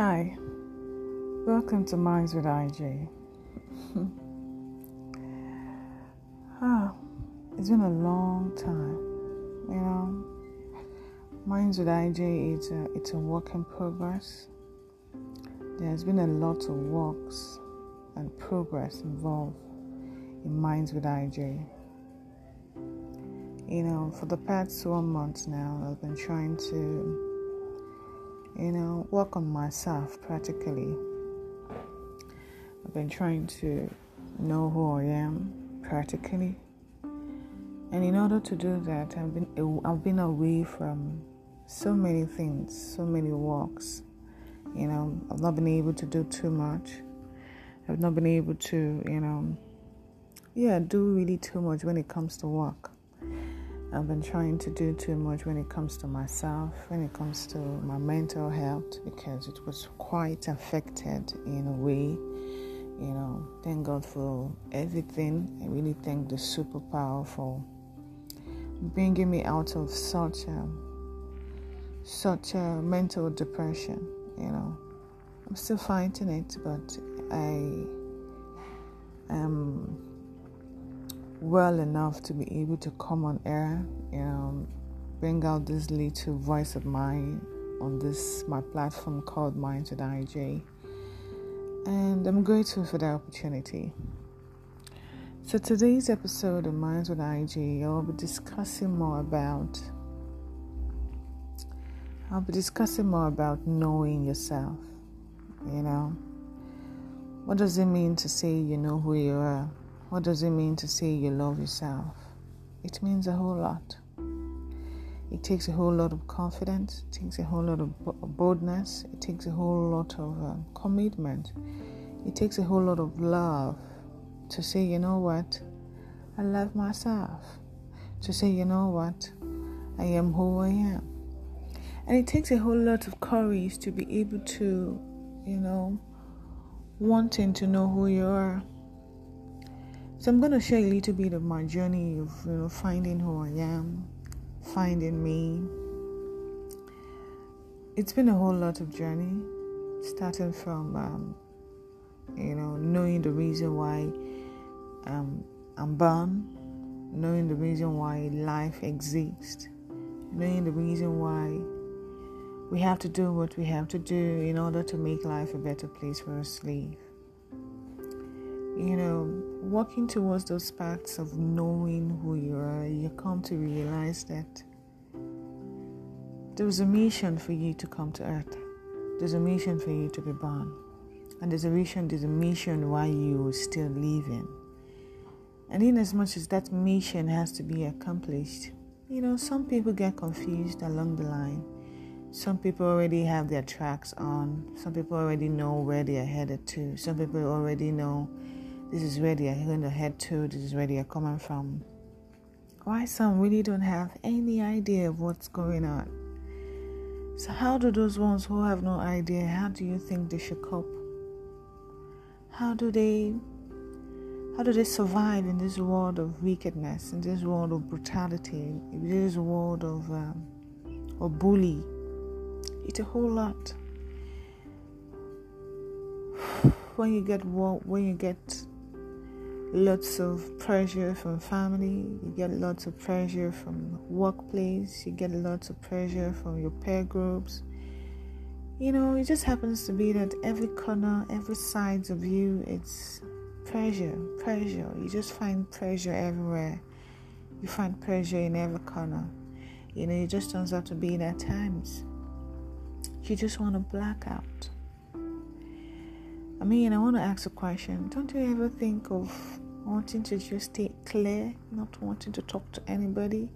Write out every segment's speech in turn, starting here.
Hi, welcome to Minds with IJ. ah, it's been a long time, you know. Minds with IJ it's a it's a work in progress. There's been a lot of works and progress involved in Minds with IJ. You know, for the past one month now, I've been trying to you know, work on myself practically. I've been trying to know who I am practically. And in order to do that, I've been I've been away from so many things, so many walks. You know, I've not been able to do too much. I've not been able to, you know, yeah, do really too much when it comes to work. I've been trying to do too much when it comes to myself, when it comes to my mental health, because it was quite affected in a way. You know, thank God for everything. I really thank the superpower for bringing me out of such a such a mental depression. You know, I'm still fighting it, but I am well enough to be able to come on air and bring out this little voice of mine on this my platform called Minds with IJ. And I'm grateful for the opportunity. So today's episode of Minds with IJ, I'll be discussing more about I'll be discussing more about knowing yourself. You know, what does it mean to say you know who you are? What does it mean to say you love yourself? It means a whole lot. It takes a whole lot of confidence, it takes a whole lot of boldness, it takes a whole lot of um, commitment, it takes a whole lot of love to say, you know what, I love myself. To say, you know what, I am who I am. And it takes a whole lot of courage to be able to, you know, wanting to know who you are so I'm going to share a little bit of my journey of you know finding who I am, finding me. It's been a whole lot of journey, starting from um, you know knowing the reason why um, I'm born, knowing the reason why life exists, knowing the reason why we have to do what we have to do in order to make life a better place for us to live you know, walking towards those paths of knowing who you are, you come to realize that there's a mission for you to come to earth. There's a mission for you to be born. And there's a mission, there's a mission why you are still living. And in as much as that mission has to be accomplished, you know, some people get confused along the line. Some people already have their tracks on. Some people already know where they are headed to. Some people already know this is where they are going to head to, this is where they are coming from. Why some really don't have any idea of what's going on. So, how do those ones who have no idea, how do you think they should cope? How do they how do they survive in this world of wickedness, in this world of brutality, in this world of um, of bully? It's a whole lot. When you get when you get lots of pressure from family, you get lots of pressure from workplace, you get lots of pressure from your peer groups. You know, it just happens to be that every corner, every sides of you, it's pressure, pressure. You just find pressure everywhere. You find pressure in every corner. You know, it just turns out to be that times you just want to black out. I mean, I want to ask a question. Don't you ever think of wanting to just stay clear, not wanting to talk to anybody,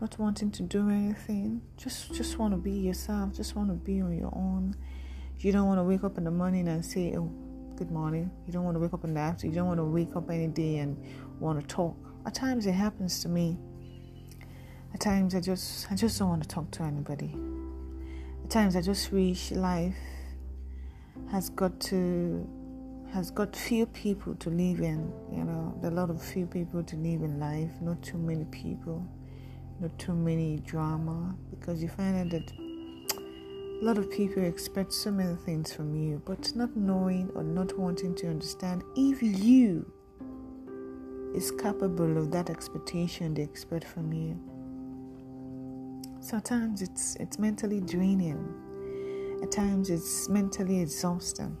not wanting to do anything? Just just want to be yourself, just want to be on your own. You don't want to wake up in the morning and say, "Oh, good morning." You don't want to wake up in the afternoon. You don't want to wake up any day and want to talk. At times it happens to me. At times I just I just don't want to talk to anybody. At times I just wish life has got to has got few people to live in you know a lot of few people to live in life not too many people not too many drama because you find out that a lot of people expect so many things from you, but not knowing or not wanting to understand if you is capable of that expectation they expect from you. Sometimes it's it's mentally draining. At times it's mentally exhausting.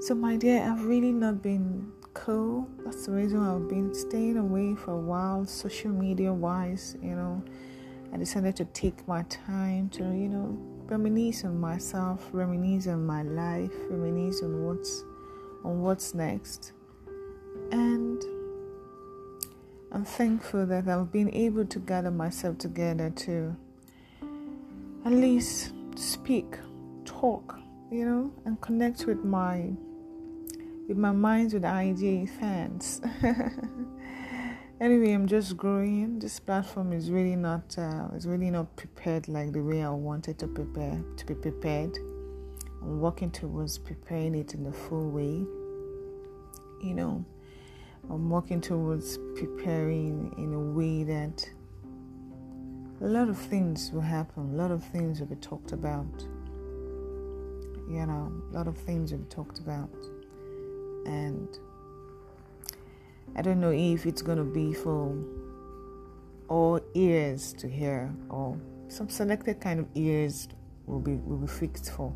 So my dear, I've really not been cool. That's the reason I've been staying away for a while, social media wise, you know. I decided to take my time to, you know, reminisce on myself, reminisce on my life, reminisce on what's on what's next. And I'm thankful that I've been able to gather myself together to at least speak, talk, you know, and connect with my with my minds with IJ fans. anyway, I'm just growing. This platform is really not uh, is really not prepared like the way I wanted to prepare to be prepared. I'm working towards preparing it in the full way. You know, I'm working towards preparing in a way that a lot of things will happen. A lot of things will be talked about. You know, a lot of things will be talked about, and I don't know if it's going to be for all ears to hear or some selected kind of ears will be will be fixed for.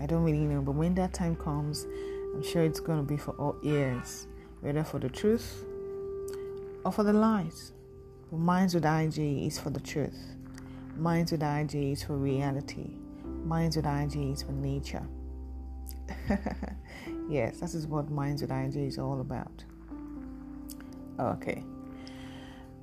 I don't really know, but when that time comes, I'm sure it's going to be for all ears, whether for the truth or for the lies. But Minds with IJ is for the truth. Minds with IJ is for reality. Minds with IJ is for nature. yes, that is what Minds with IJ is all about. Okay.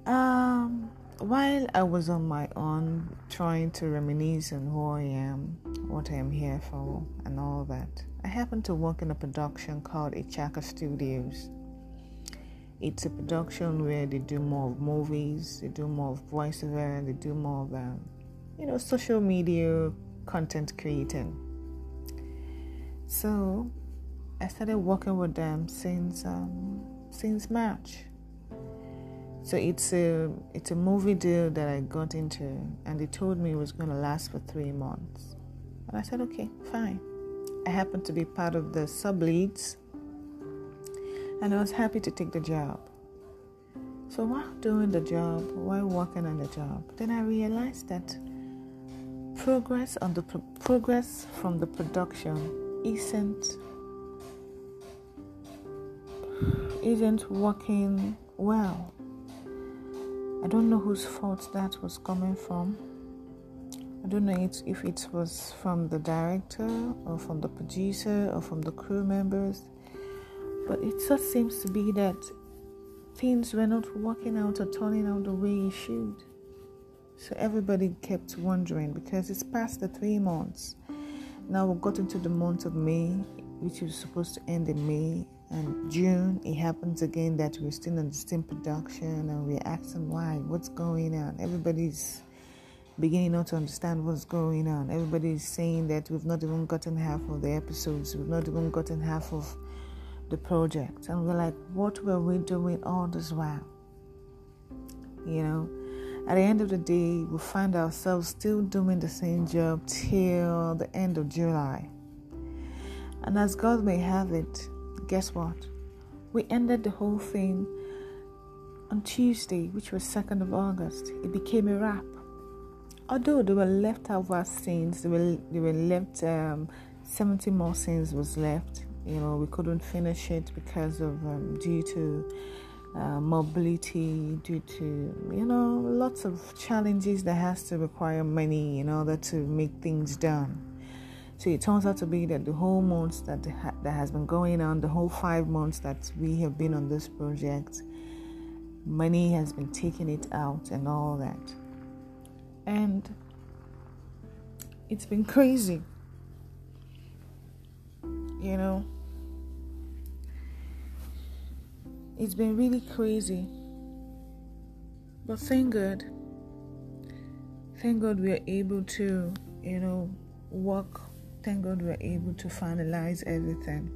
Um, while I was on my own trying to reminisce on who I am, what I am here for, and all that, I happened to work in a production called Ichaka Studios. It's a production where they do more of movies, they do more of voiceover, they do more of, um, you know, social media content creating. So I started working with them since um, since March so it's a it's a movie deal that I got into, and they told me it was going to last for three months, and I said okay, fine. I happened to be part of the sub leads, and I was happy to take the job. So while doing the job, while working on the job, then I realized that progress on the pro- progress from the production isn't isn't working well I don't know whose fault that was coming from. I don't know if it was from the director or from the producer or from the crew members, but it just seems to be that things were not working out or turning out the way it should. So everybody kept wondering because it's past the three months. Now we've got into the month of May, which was supposed to end in May, and June, it happens again that we're still in the same production and we're asking why, what's going on. Everybody's beginning not to understand what's going on. Everybody's saying that we've not even gotten half of the episodes, we've not even gotten half of the project. And we're like, what were we doing all this while? You know, at the end of the day, we find ourselves still doing the same job till the end of July. And as God may have it, guess what? We ended the whole thing on Tuesday, which was 2nd of August. It became a wrap. Although there were leftover scenes, there were, there were left, um, 70 more scenes was left. You know, we couldn't finish it because of, um, due to uh, mobility, due to, you know, lots of challenges that has to require money in order to make things done. So it turns out to be that the whole months that that has been going on, the whole five months that we have been on this project, money has been taking it out and all that, and it's been crazy. You know, it's been really crazy. But thank God, thank God we are able to, you know, work thank God we're able to finalize everything.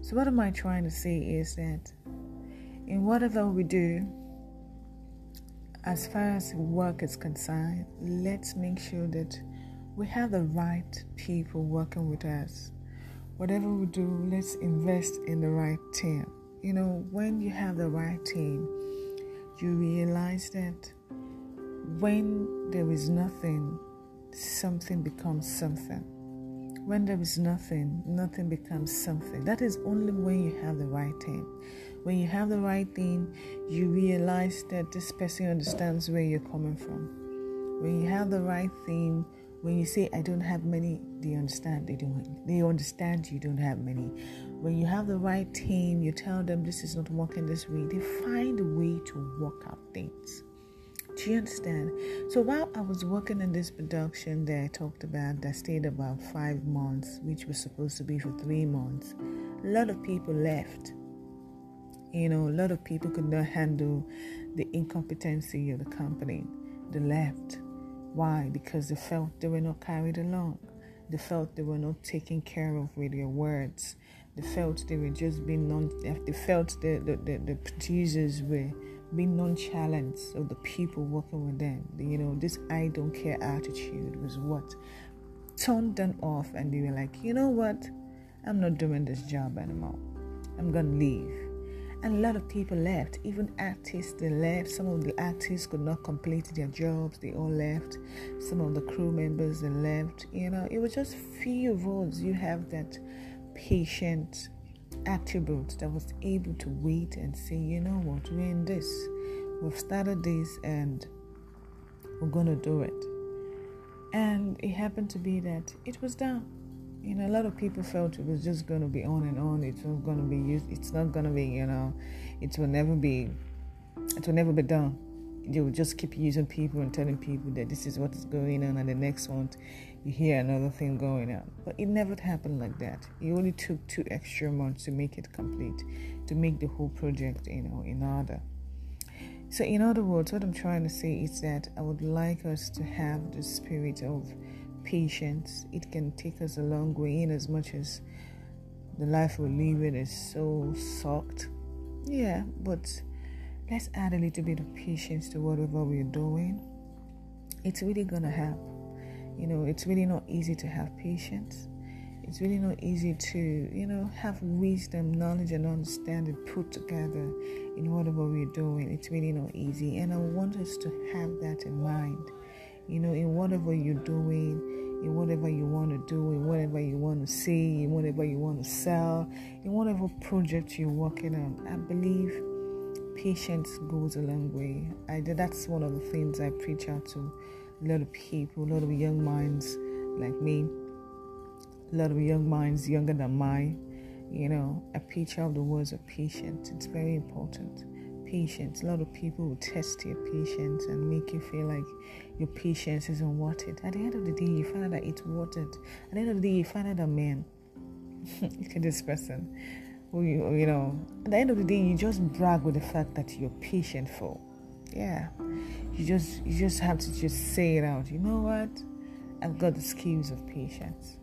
So, what am I trying to say is that in whatever we do, as far as work is concerned, let's make sure that we have the right people working with us. Whatever we do, let's invest in the right team. You know, when you have the right team, you realize that when there is nothing, something becomes something. When there is nothing, nothing becomes something. That is only when you have the right team. When you have the right team, you realize that this person understands where you're coming from. When you have the right thing, when you say I don't have many, they understand they don't they understand you don't have many. When you have the right team, you tell them this is not working this way, they find a way to work out things. Do you understand? So while I was working in this production that I talked about that stayed about five months, which was supposed to be for three months, a lot of people left. You know, a lot of people could not handle the incompetency of the company. They left. Why? Because they felt they were not carried along. They felt they were not taken care of with their words. They felt they were just being non. They felt the the, the, the producers were being nonchalant of the people working with them. You know, this I don't care attitude was what turned them off, and they were like, you know what, I'm not doing this job anymore. I'm gonna leave. And a lot of people left, even artists, they left. Some of the artists could not complete their jobs, they all left. Some of the crew members, they left. You know, it was just few us you have that patient attribute that was able to wait and say, you know what, we're in this. We've started this and we're gonna do it. And it happened to be that it was done you know, a lot of people felt it was just going to be on and on. It's not going to be used. It's not going to be, you know, it will never be, it will never be done. They will just keep using people and telling people that this is what is going on, and the next month you hear another thing going on. But it never happened like that. It only took two extra months to make it complete, to make the whole project, you know, in order. So, in other words, what I'm trying to say is that I would like us to have the spirit of patience, it can take us a long way in as much as the life we live in is so sucked. Yeah, but let's add a little bit of patience to whatever we're doing. It's really gonna help. You know, it's really not easy to have patience. It's really not easy to, you know, have wisdom, knowledge, and understanding put together in whatever we're doing. It's really not easy. And I want us to have that in mind you know, in whatever you're doing, in whatever you want to do, in whatever you want to see, in whatever you want to sell, in whatever project you're working on. I believe patience goes a long way. I that's one of the things I preach out to a lot of people, a lot of young minds like me, a lot of young minds younger than mine. You know, I preach out the words of patience. It's very important patience. A lot of people will test your patience and make you feel like your patience isn't worth it. At the end of the day, you find out that it's worth it. At the end of the day, you find out that man, look at this person, you, you know, at the end of the day, you just brag with the fact that you're patient for. Yeah, you just you just have to just say it out. You know what? I've got the skills of patience.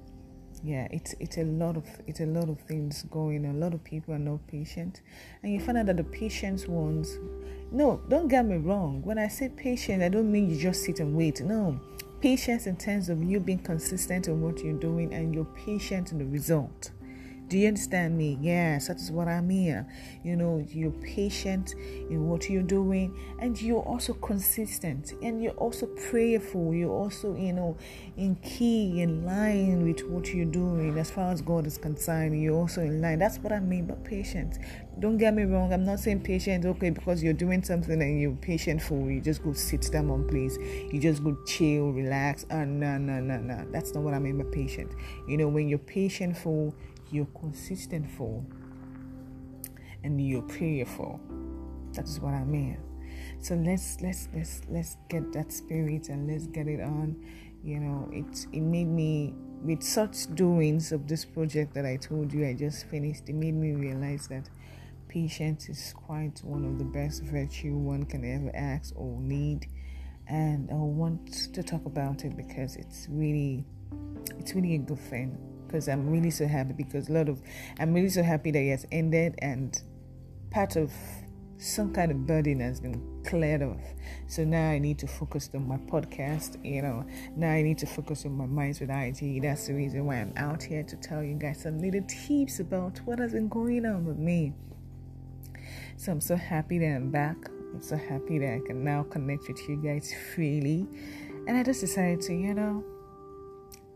Yeah it's it's a lot of it's a lot of things going a lot of people are not patient. And you find out that the patient ones no don't get me wrong. When i say patient i don't mean you just sit and wait. No. Patience in terms of you being consistent in what you're doing and you're patient in the result do you understand me? Yes, that is what I mean. You know, you're patient in what you're doing and you're also consistent and you're also prayerful. You're also, you know, in key, in line with what you're doing as far as God is concerned. You're also in line. That's what I mean by patience. Don't get me wrong. I'm not saying patient, okay, because you're doing something and you're patient for you just go sit down one place. You just go chill, relax. Ah, no, no, no, no. That's not what I mean by patient. You know, when you're patient for you're consistent for and you're prayerful. That is what I mean. So let's let's let's let's get that spirit and let's get it on. You know, it it made me with such doings of this project that I told you I just finished, it made me realize that patience is quite one of the best virtue one can ever ask or need. And I want to talk about it because it's really it's really a good thing because I'm really so happy because a lot of I'm really so happy that it has ended and part of some kind of burden has been cleared off. So now I need to focus on my podcast, you know. Now I need to focus on my minds with IJ. That's the reason why I'm out here to tell you guys some little tips about what has been going on with me. So I'm so happy that I'm back. I'm so happy that I can now connect with you guys freely. And I just decided to, you know,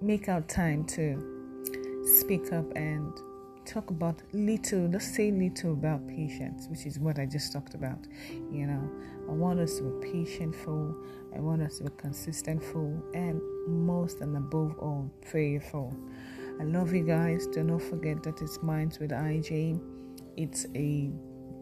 make out time to speak up and talk about little, let's say little about patience, which is what I just talked about. You know, I want us to be patientful, I want us to be consistentful, and most and above all, prayerful. I love you guys. Do not forget that it's Minds with IJ. It's a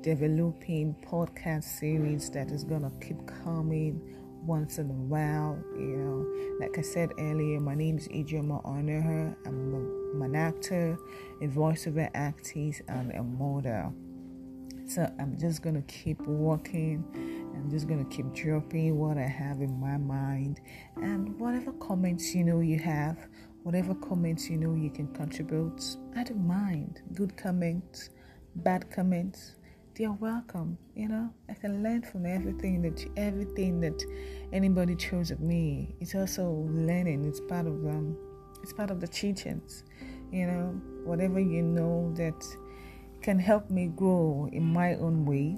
developing podcast series that is gonna keep coming once in a while. You know, like I said earlier, my name is Onaher. I'm, I'm an actor, a voiceover artist, and a model. So I'm just gonna keep working. I'm just gonna keep dropping what I have in my mind, and whatever comments you know you have, whatever comments you know you can contribute. I don't mind. Good comments, bad comments are welcome. You know, I can learn from everything that everything that anybody throws at me. It's also learning. It's part of um, it's part of the teachings. You know, whatever you know that can help me grow in my own way.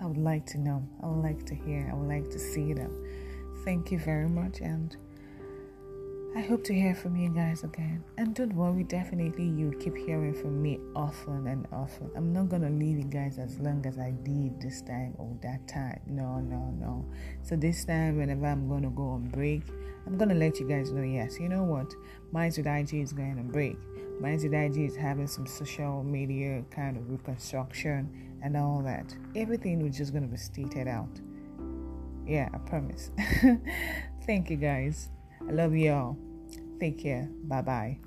I would like to know. I would like to hear. I would like to see them. Thank you very much and I hope to hear from you guys again. And don't worry, definitely you'll keep hearing from me often and often. I'm not gonna leave you guys as long as I did this time or that time. No, no, no. So this time, whenever I'm gonna go on break, I'm gonna let you guys know. Yes, you know what? Minds with IJ is going on break. Minds with IJ is having some social media kind of reconstruction and all that. Everything was just gonna be stated out. Yeah, I promise. Thank you guys. I love y'all. Take care. Bye bye.